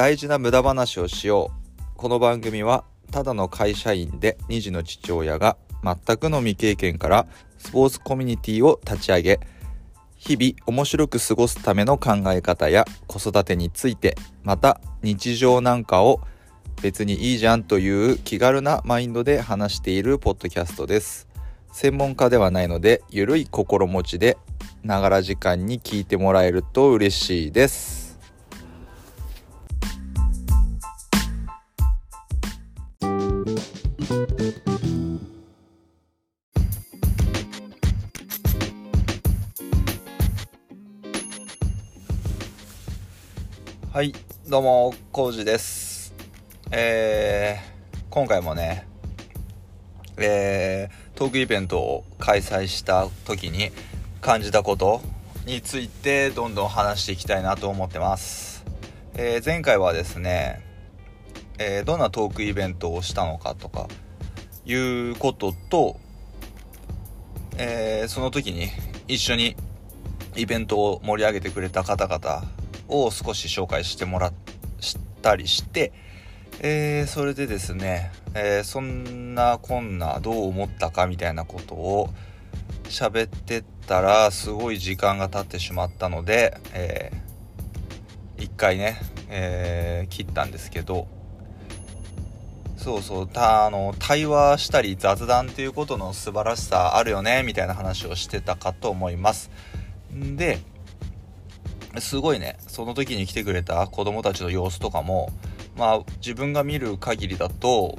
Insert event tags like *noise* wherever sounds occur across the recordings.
大事な無駄話をしよう。この番組はただの会社員で2児の父親が全くの未経験からスポーツコミュニティを立ち上げ日々面白く過ごすための考え方や子育てについてまた日常なんかを別にいいじゃんという気軽なマインドで話しているポッドキャストです。専門家ではないのでゆるい心持ちでながら時間に聞いてもらえると嬉しいです。はいどうもコウジです。えー、今回もねえー、トークイベントを開催した時に感じたことについてどんどん話していきたいなと思ってます、えー、前回はですね、えー、どんなトークイベントをしたのかとかいうことと、えー、その時に一緒にイベントを盛り上げてくれた方々を少し紹介してもらったりして、えー、それでですね、えー、そんなこんなどう思ったかみたいなことを喋ってったらすごい時間が経ってしまったので、えー、一回ね、えー、切ったんですけどそうそうたあの対話したり雑談っていうことの素晴らしさあるよねみたいな話をしてたかと思います。ですごいね。その時に来てくれた子供たちの様子とかもまあ自分が見る限りだと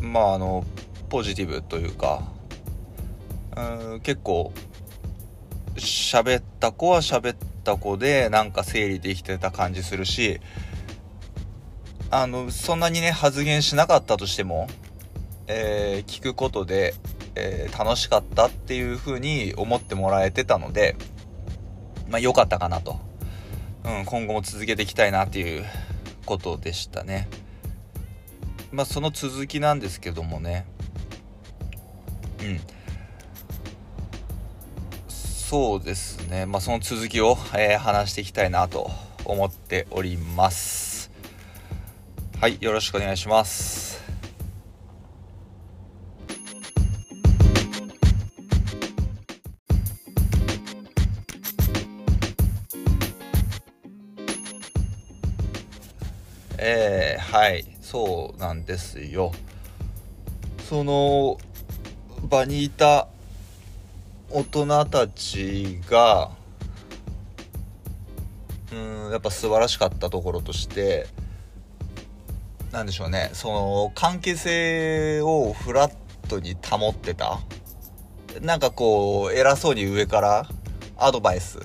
まああのポジティブというかうん結構喋った子は喋った子でなんか整理できてた感じするしあのそんなにね発言しなかったとしても、えー、聞くことで、えー、楽しかったっていう風に思ってもらえてたのでまあ良かったかなと、うん、今後も続けていきたいなっていうことでしたね。まあその続きなんですけどもね。うん。そうですね。まあその続きを、えー、話していきたいなと思っております。はいよろしくお願いします。えー、はいそうなんですよ。その場にいた大人たちがうんやっぱ素晴らしかったところとして何でしょうね。その関係性をフラットに保ってた。なんかこう偉そうに上からアドバイス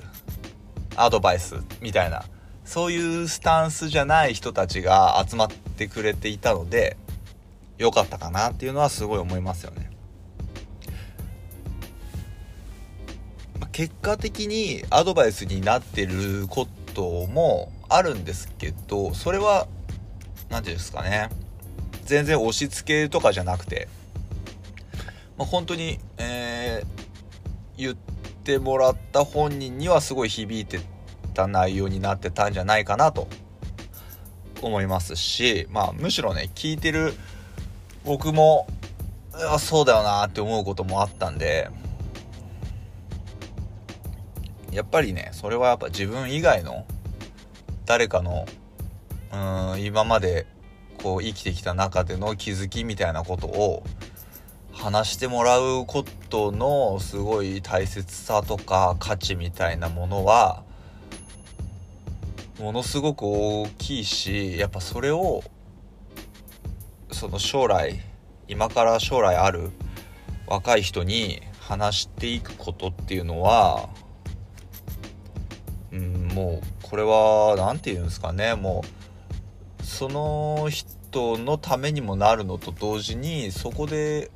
アドバイスみたいな。そういうスタンスじゃない人たちが集まってくれていたので良かったかなっていうのはすごい思いますよね。結果的にアドバイスになってることもあるんですけどそれは何て言うんですかね全然押し付けとかじゃなくて、まあ、本当に、えー、言ってもらった本人にはすごい響いてた内容になってたんじゃないかなと思いますし、まあ、むしろね聞いてる僕もそうだよなって思うこともあったんでやっぱりねそれはやっぱ自分以外の誰かのうん今までこう生きてきた中での気づきみたいなことを話してもらうことのすごい大切さとか価値みたいなものはものすごく大きいしやっぱそれをその将来今から将来ある若い人に話していくことっていうのはうんもうこれは何て言うんですかねもうその人のためにもなるのと同時にそこで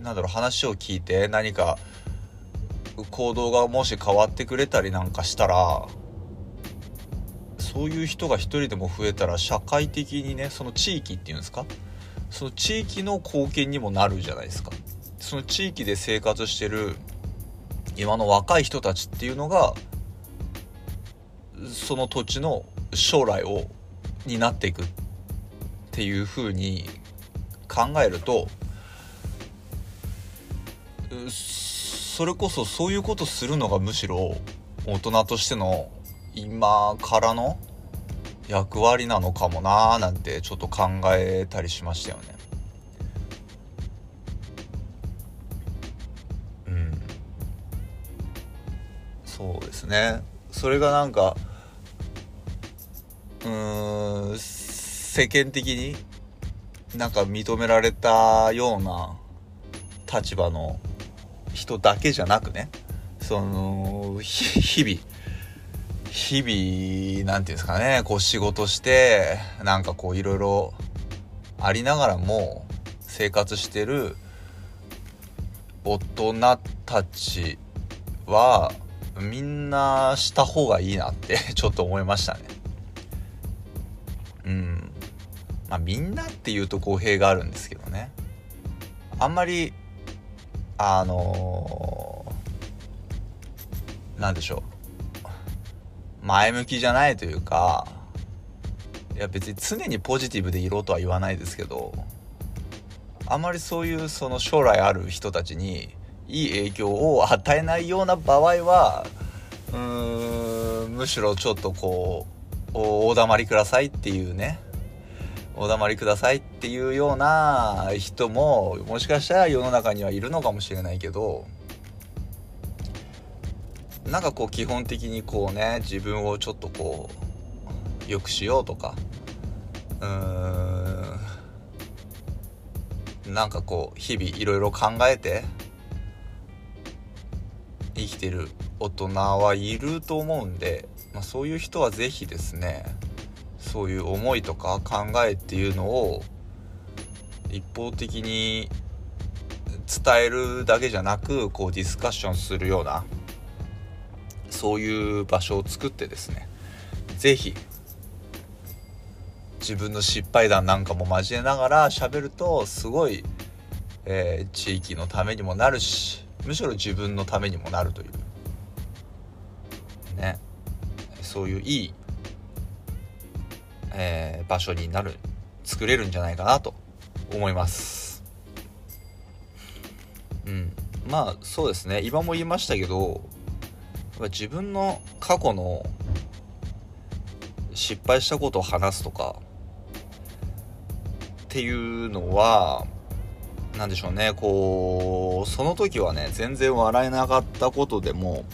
なんだろう話を聞いて何か行動がもし変わってくれたりなんかしたらそういう人が一人でも増えたら社会的にねその地域っていうんですか？その地域の貢献にもなるじゃないですか。その地域で生活してる今の若い人たちっていうのがその土地の将来を担っていくっていうふうに考えるとそれこそそういうことするのがむしろ大人としての今からの役割なのかもなーなんてちょっと考えたりしましたよね。うん。そうですね。それがなんかうーん世間的になんか認められたような立場の人だけじゃなくねその日々日々何て言うんですかねこう仕事してなんかこういろいろありながらも生活してる大人たちはみんなした方がいいなって *laughs* ちょっと思いましたね。うん。まあみんなっていうと語弊があるんですけどね。あんまりあのー、なんでしょう前向きじゃないというかいや別に常にポジティブでいろとは言わないですけどあまりそういうその将来ある人たちにいい影響を与えないような場合はうーんむしろちょっとこうお黙りくださいっていうね。お黙りくださいっていうような人ももしかしたら世の中にはいるのかもしれないけどなんかこう基本的にこうね自分をちょっとこう良くしようとかうーんなんかこう日々いろいろ考えて生きてる大人はいると思うんで、まあ、そういう人は是非ですねそういう思いとか考えっていうのを一方的に伝えるだけじゃなくこうディスカッションするようなそういう場所を作ってですね是非自分の失敗談なんかも交えながら喋るとすごい、えー、地域のためにもなるしむしろ自分のためにもなるという。ね。そういういいえー、場所になる作れるんじゃないかなと思います。うん。まあそうですね。今も言いましたけど自分の過去の失敗したことを話すとかっていうのは何でしょうね。こうその時はね全然笑えなかったことでも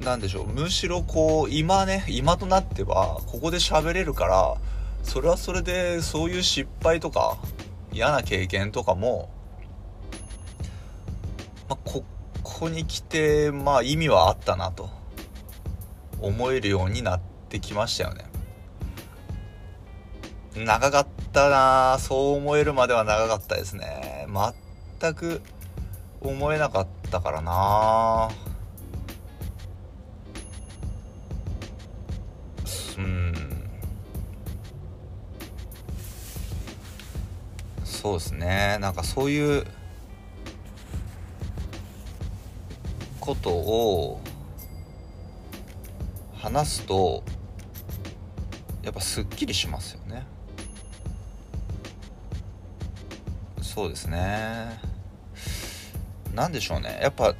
なんでしょう。むしろこう今ね今となってはここで喋れるからそれはそれでそういう失敗とか嫌な経験とかも、まあ、こここに来てまあ意味はあったなと。思えるようになってきましたよね。長かったなそう思えるまでは長かったですね。全く思えなかったからな。うん。そうですね。なんかそういうことを話すとやっぱすっきりしますよね。そうですね。何でしょうね。やっぱ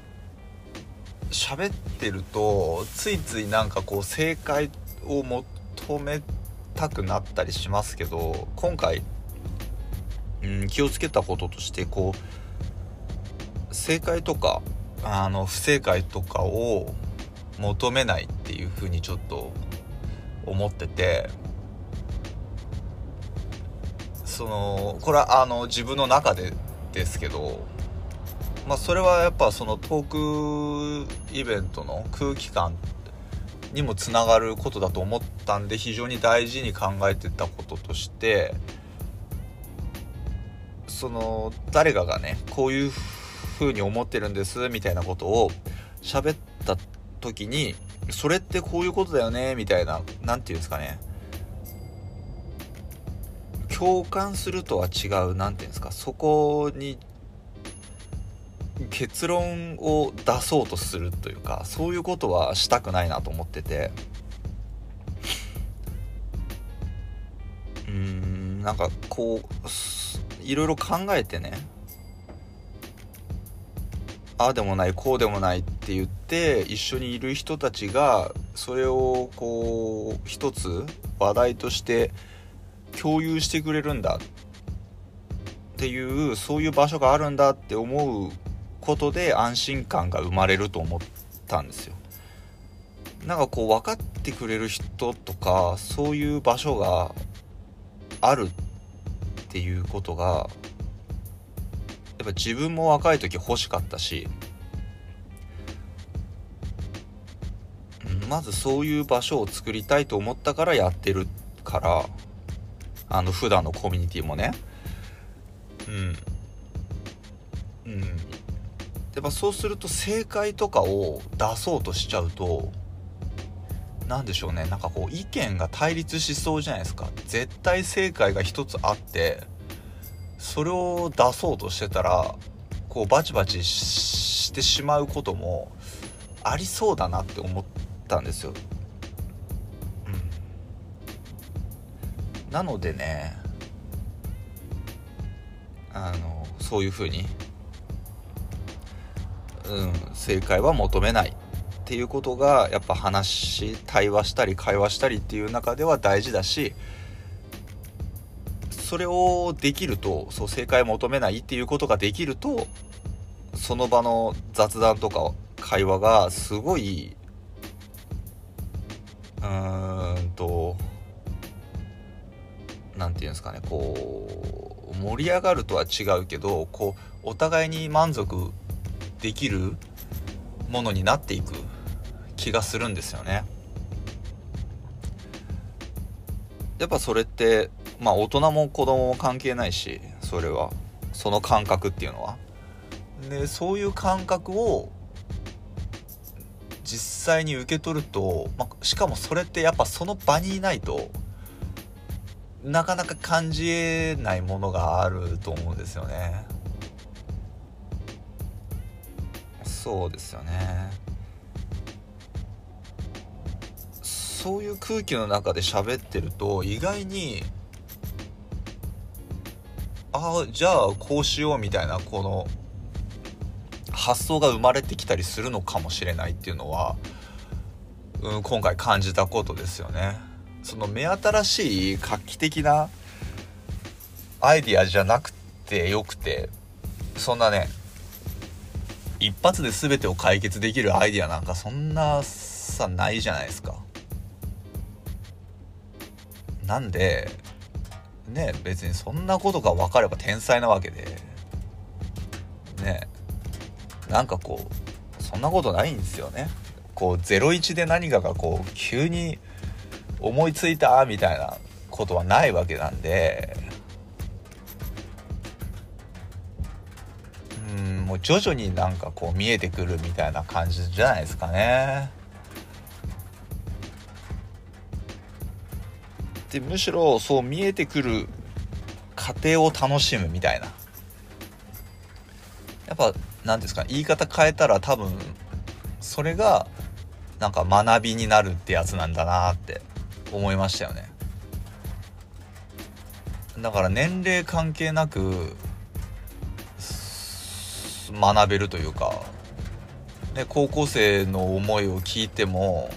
喋ってるとついついなんかこう正解を求めたくなったりしますけど今回、うん、気をつけたこととしてこう正解とかあの不正解とかを求めないっていうふうにちょっと思っててそのこれはあの自分の中でですけどまあそれはやっぱそのトークイベントの空気感にもつながることだと思ったんで非常に大事に考えてたこととしてその誰かがねこういうふう風に思ってるんですみたいなことを喋った時にそれってこういうことだよねみたいな何て言うんですかね。共感するとは違う何て言うんですか。そこに結論を出そうとするというかそういうことはしたくないなと思ってて。うんなんかこういろいろ考えてねああでもないこうでもないって言って一緒にいる人たちがそれをこう一つ話題として共有してくれるんだっていうそういう場所があるんだって思うことで安心感が生まれると思ったんですよ。なんかこう分かってくれる人とかそういう場所があるっていうことがぱ自分も若い時欲しかったしまずそういう場所を作りたいと思ったからやってるからあの普段のコミュニティもね。うん。うん。やっぱそうすると正解とかを出そうとしちゃうと何でしょうね。なんかこう意見が対立しそうじゃないですか。絶対正解が一つあってそれを出そうとしてたらこうバチバチしてしまうこともありそうだなって思ったんですよ。うん、なのでねあのそういうふうに、うん、正解は求めないっていうことがやっぱ話対話したり会話したりっていう中では大事だしそれをできるとそう正解を求めないっていうことができるとその場の雑談とか会話がすごいうーんと何て言うんですかねこう盛り上がるとは違うけどこうお互いに満足できるものになっていく気がするんですよね。やっぱそれってまあ大人も子供も関係ないしそれはその感覚っていうのは。でそういう感覚を実際に受け取ると、まあ、しかもそれってやっぱその場にいないとなかなか感じえないものがあると思うんですよね。そうですよね。そういう空気の中で喋ってると意外にああじゃあこうしようみたいなこの発想が生まれてきたりするのかもしれないっていうのは、うん、今回感じたことですよね。その目新しい画期的なアイディアじゃなくてよくてそんなね一発で全てを解決できるアイディアなんかそんなさないじゃないですか。なんでね別にそんなことが分かれば天才なわけで。ね。なんかこうそんなことないんですよね。こう01で何かがこう急に思いついたみたいなことはないわけなんで。うんもう徐々になんかこう見えてくるみたいな感じじゃないですかね。でむしろそう見えてくる過程を楽しむみたいな。やっぱ何ですか言い方変えたら多分それがなんか学びになるってやつなんだなって思いましたよね。だから年齢関係なく学べるというか、ね、高校生の思いを聞いても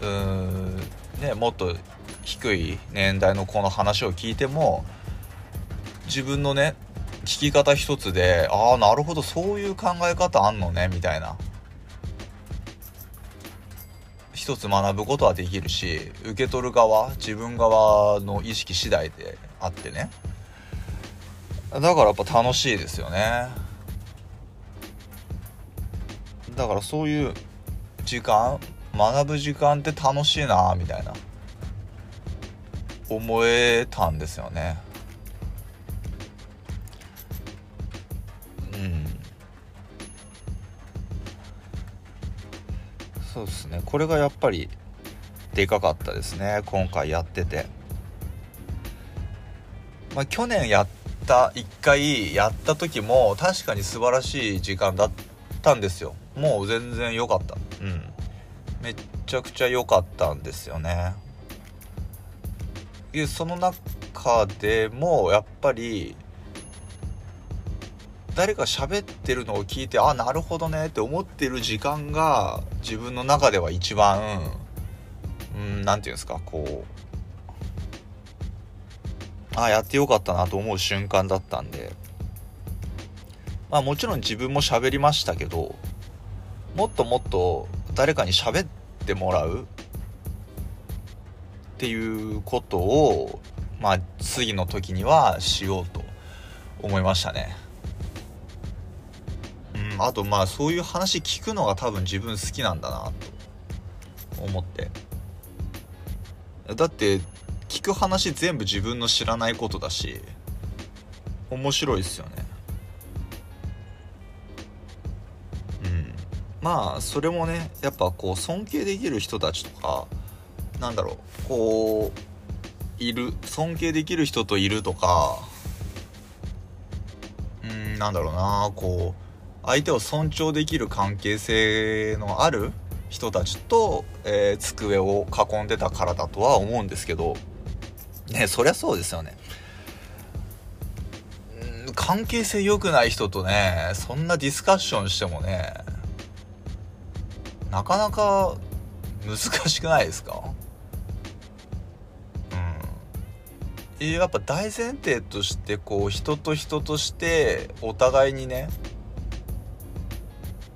うん。ねもっと低い年代の子の話を聞いても自分のね聞き方一つでああなるほどそういう考え方あんのねみたいな。一つ学ぶことはできるし受け取る側自分側の意識次第であってね。だからやっぱ楽しいですよね。だからそういう時間学ぶ時間って楽しいなみたいな。思えたんですよね。うん。そうですね。これがやっぱりでかかったですね。今回やってて。まあ去年やった1回やった時も確かに素晴らしい時間だったんですよ。もう全然良かった。めっちゃくちゃ良かったんですよね。でその中でもやっぱり誰か喋ってるのを聞いてあなるほどねって思ってる時間が自分の中では一番うん何て言うんですかこうあやってよかったなと思う瞬間だったんで。まあもちろん自分も喋りましたけどもっともっと誰かに喋ってもらうっていうことをまあ次の時にはしようと思いましたね。うん、あとまあそういう話聞くのが多分自分好きなんだなと思ってだって聞く話全部自分の知らないことだし面白いっすよねまあそれもねやっぱこう尊敬できる人たちとかなんだろうこういる尊敬できる人といるとかうんなんだろうなこう相手を尊重できる関係性のある人たちと、えー、机を囲んでたからだとは思うんですけどねそりゃそうですよね。関係性良くない人とねそんなディスカッションしてもねなかなか難しくないですか？うん。やっぱ大前提としてこう人と人としてお互いにね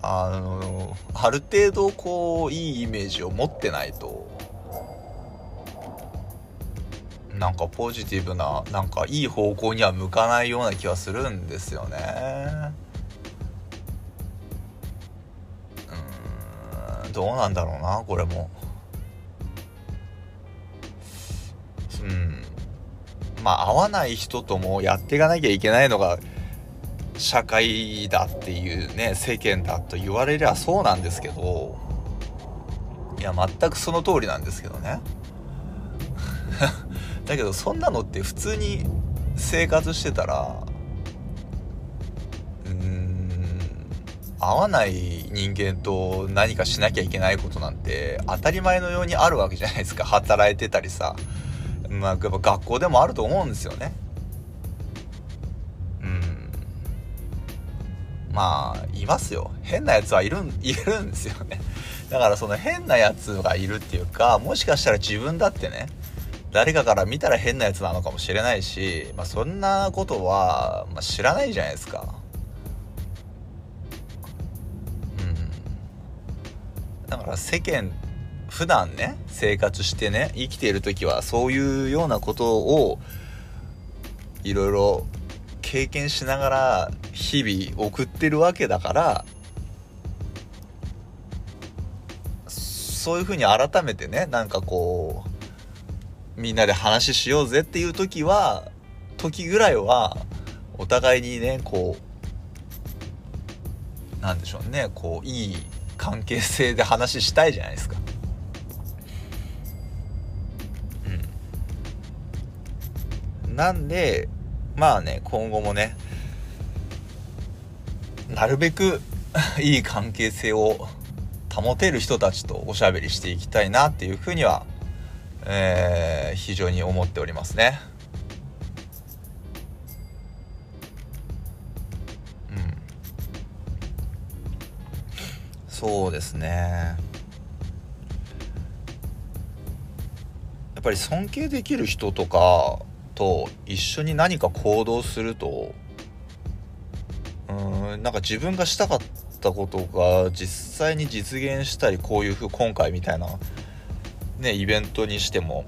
あのある程度こういいイメージを持ってないとなんかポジティブななんかいい方向には向かないような気はするんですよね。どうなんだろうなこれも。うん。まあ合わない人ともやっていかなきゃいけないのが社会だっていうね世間だと言われりゃそうなんですけどいや全くその通りなんですけどね。*laughs* だけどそんなのって普通に生活してたら合わない人間と何かしなきゃいけないことなんて当たり前のようにあるわけじゃないですか。働いてたりさ。まあやっぱ学校でもあると思うんですよね。うん。まあいますよ。変なやつはいるん *laughs* いるんですよね。だからその変なやつがいるっていうかもしかしたら自分だってね誰かから見たら変なやつなのかもしれないし、まあ、そんなことは、まあ、知らないじゃないですか。から世間普段ね生活してね生きている時はそういうようなことをいろいろ経験しながら日々送ってるわけだからそういうふうに改めてねなんかこうみんなで話しようぜっていう時は時ぐらいはお互いにねこうなんでしょうねこういい関係性で話したいじゃないですか。うん、なんでまあね今後もねなるべく *laughs* いい関係性を保てる人たちとおしゃべりしていきたいなっていうふうには、えー、非常に思っておりますね。そうですね。やっぱり尊敬できる人とかと一緒に何か行動するとうんなんか自分がしたかったことが実際に実現したりこういうふう今回みたいなねイベントにしても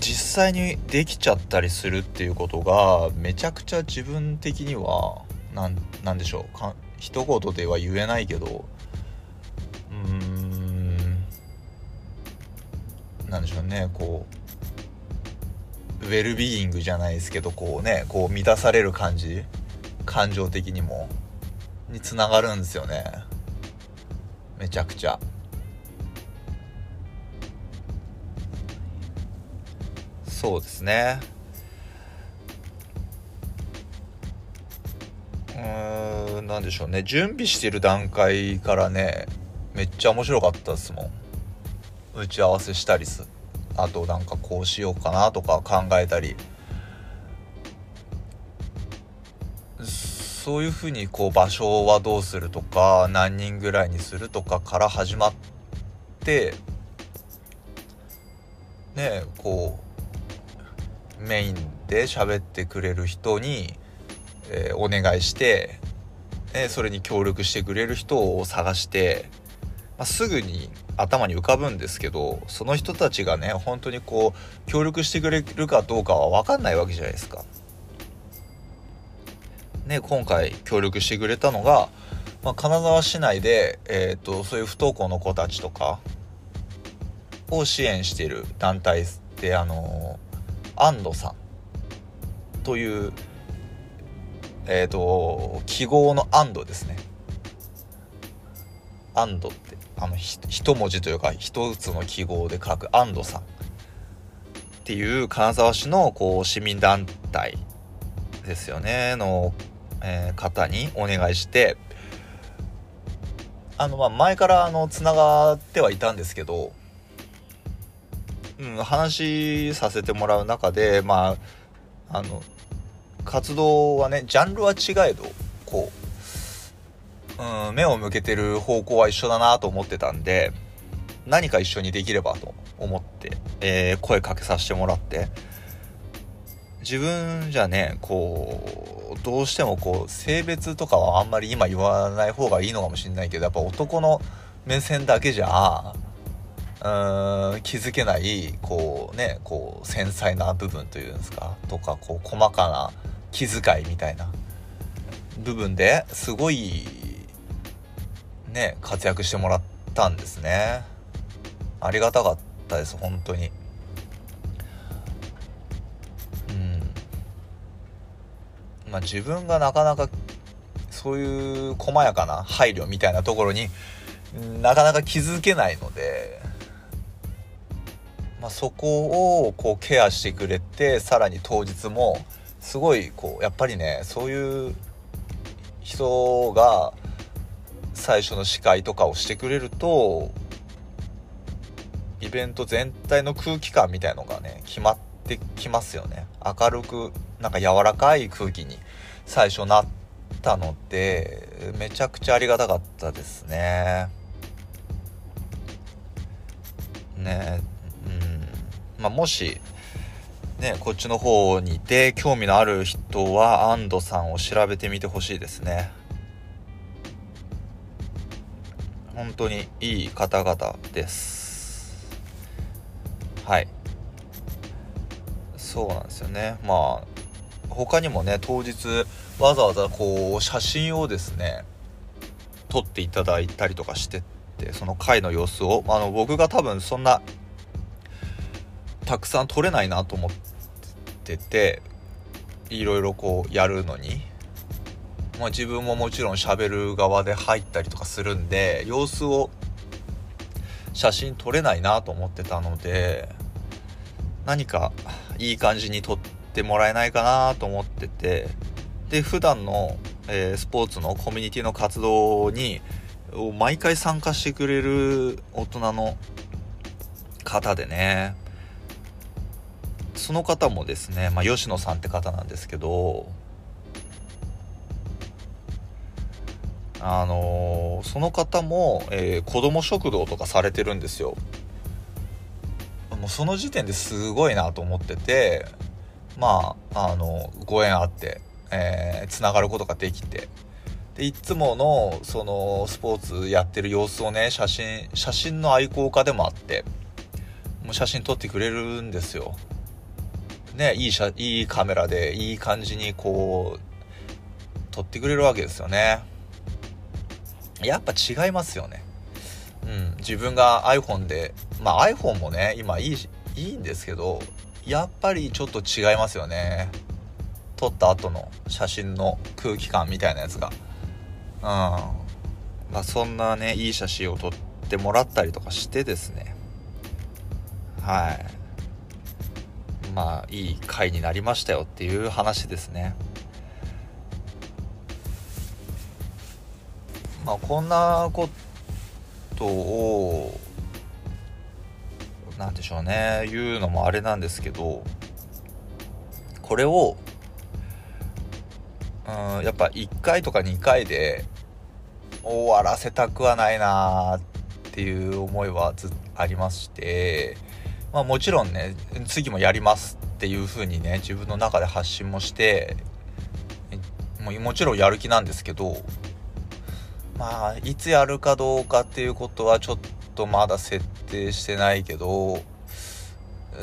実際にできちゃったりするっていうことがめちゃくちゃ自分的には何でしょうか一言では言えないけど何でしょうねこうウェルビーイングじゃないですけどこうねこう満たされる感じ感情的にもにつながるんですよね。めちゃくちゃ。そうですね。ーんなんでしょうね。準備してる段階からねめっちゃ面白かったですもん。打ち合わせしたりすあとなんかこうしようかなとか考えたり。そういうふうにこう場所はどうするとか何人ぐらいにするとかから始まってねこうメインで喋ってくれる人に、えー、お願いして、えそれに協力してくれる人を探してまあ、すぐに頭に浮かぶんですけどその人たちがね本当にこう協力してくれるかどうかは分かんないわけじゃないですか。ね今回協力してくれたのが、まあ、金沢市内で、えーと、そういう不登校の子たちとかを支援している団体ってあの安藤さんというえっ、ー、と記号の安藤ですね安藤ってあの一文字というか一つの記号で書く安藤さんっていう金沢市のこう市民団体ですよねの、えー、方にお願いしてあのまあ前からあのつながってはいたんですけど、うん、話させてもらう中でまああの活動はねジャンルは違えどこううん、目を向けてる方向は一緒だなと思ってたんで、何か一緒にできればと思って、えー、声かけさせてもらって、自分じゃね、こう、どうしてもこう、性別とかはあんまり今言わない方がいいのかもしれないけど、やっぱ男の目線だけじゃ、うん、気づけない、こうね、こう、繊細な部分というんですか、とか、こう、細かな気遣いみたいな部分ですごいね活躍してもらったんですね。ありがたかったです本当に。うん。まあ自分がなかなかそういう細やかな配慮みたいなところになかなか気づけないので、まあ、そこをこうケアしてくれてさらに当日もすごいこうやっぱりねそういう人が最初の司会とかをしてくれるとイベント全体の空気感みたいのがね決まってきますよね。明るくなんか柔らかい空気に最初なったのでめちゃくちゃありがたかったですね。ねうん。まあもしねこっちの方にいて興味のある人は安藤さんを調べてみてほしいですね。本当にいい方々です。はいそうなんですよね。まあ他にもね当日わざわざこう写真をですね撮っていただいたりとかしてってその回の様子をあの僕が多分そんなたくさん撮れないなと思ってていろいろこうやるのに。まあ、自分ももちろん喋る側で入ったりとかするんで様子を写真撮れないなと思ってたので何かいい感じに撮ってもらえないかなと思っててで普段の、えー、スポーツのコミュニティの活動に毎回参加してくれる大人の方でねその方もですね、まあ、吉野さんって方なんですけどあのー、その方も、えー、子ども食堂とかされてるんですよ。もうその時点ですごいなと思っててまああのご縁あってえー、つながることができて。でいつものそのスポーツやってる様子をね写真写真の愛好家でもあってもう写真撮ってくれるんですよ。ねいい写いいカメラでいい感じにこう撮ってくれるわけですよね。やっぱ違いますよね。うん、自分が iPhone で、まあ iPhone もね、今いいいいんですけど、やっぱりちょっと違いますよね。撮った後の写真の空気感みたいなやつが。うん。まあそんなね、いい写真を撮ってもらったりとかしてですね。はい。まあいい回になりましたよっていう話ですね。まあこんなことを何でしょうね言うのもあれなんですけどこれをうんやっぱ1回とか2回で終わらせたくはないなっていう思いはずありましてまあもちろんね次もやりますっていう風にね自分の中で発信もしてももちろんやる気なんですけどまあいつやるかどうかっていうことはちょっとまだ設定してないけど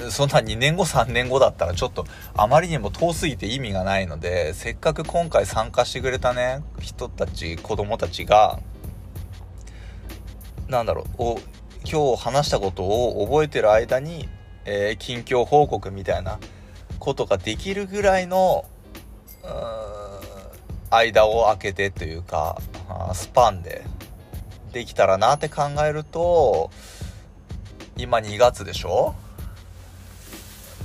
そんな2年後3年後だったらちょっとあまりにも遠すぎて意味がないのでせっかく今回参加してくれたね人たち子供たちがなんだろうお今日話したことを覚えてる間に、えー、近況報告みたいなことができるぐらいの間を空けてというかスパンでできたらなって考えると今2月でしょ？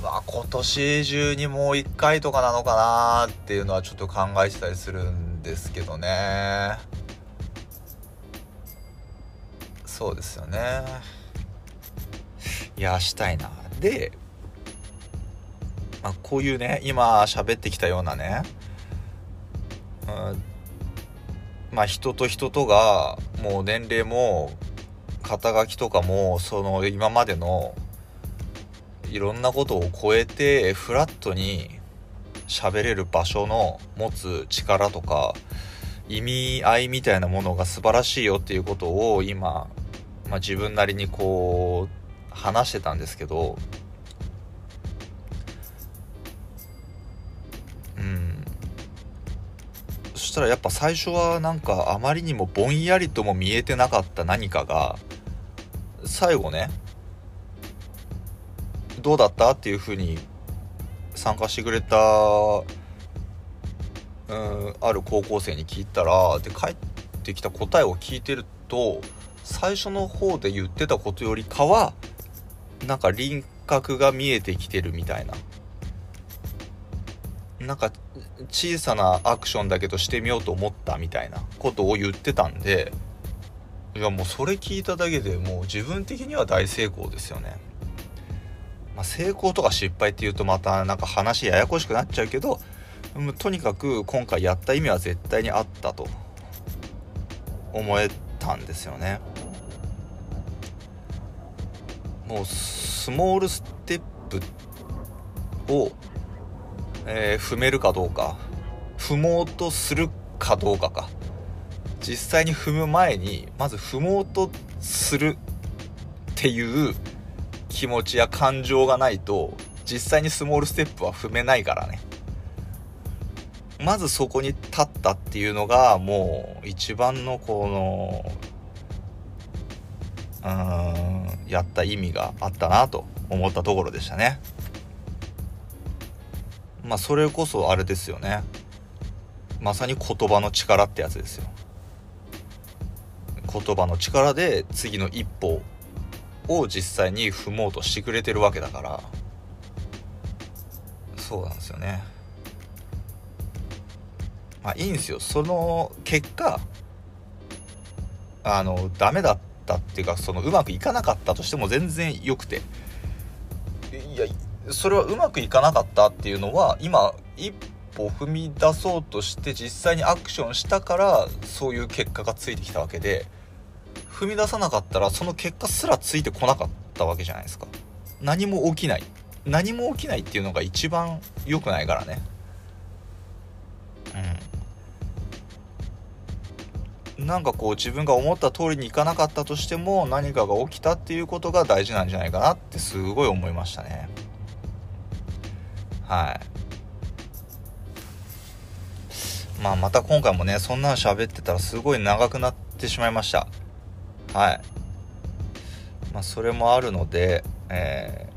ま今年中にもう1回とかなのかなっていうのはちょっと考えてたりするんですけどね。そうですよね。いやしたいな。で、まあ、こういうね今喋ってきたようなね、うん、まあ人と人とがもう年齢も肩書きとかもその今までのいろんなことを超えてフラットに喋れる場所の持つ力とか意味合いみたいなものが素晴らしいよっていうことを今、まあ、自分なりにこう話してたんですけどしたらやっぱ最初はなんかあまりにもぼんやりとも見えてなかった何かが最後ねどうだったっていうふうに参加してくれたうんある高校生に聞いたらで帰ってきた答えを聞いてると最初の方で言ってたことよりかはなんか輪郭が見えてきてるみたいな。なんか小さなアクションだけどしてみようと思ったみたいなことを言ってたんでいやもうそれ聞いただけでもう自分的には大成功ですよね。まあ、成功とか失敗っていうとまたなんか話ややこしくなっちゃうけどとにかく今回やった意味は絶対にあったと思えたんですよね。もうスモールステップをえー、踏めるかどうか。踏もうとするかどうかか。実際に踏む前にまず踏もうとするっていう気持ちや感情がないと実際にスモールステップは踏めないからね。まずそこに立ったっていうのがもう一番のこのうんやった意味があったなと思ったところでしたね。まあそれこそあれですよね。まさに言葉の力ってやつですよ。言葉の力で次の一歩を実際に踏もうとしてくれてるわけだから。そうなんですよね。まあいいんですよ。その結果あのダメだったっていうかそのうまくいかなかったとしても全然良くて。いやそれはうまくいかなかったっていうのは今一歩踏み出そうとして実際にアクションしたからそういう結果がついてきたわけで踏み出さなかったらその結果すらついてこなかったわけじゃないですか。何も起きない。何も起きないっていうのが一番良くないからね。うん。なんかこう自分が思った通りにいかなかったとしても何かが起きたっていうことが大事なんじゃないかなってすごい思いましたね。はい。まあまた今回もねそんなの喋ってたらすごい長くなってしまいました。はい。まあそれもあるので、え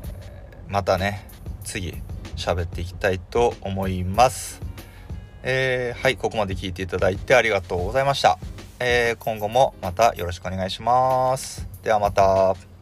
ー、またね次喋っていきたいと思います。えー、はいここまで聞いていただいてありがとうございました、えー、今後もまたよろしくお願いします。ではまた。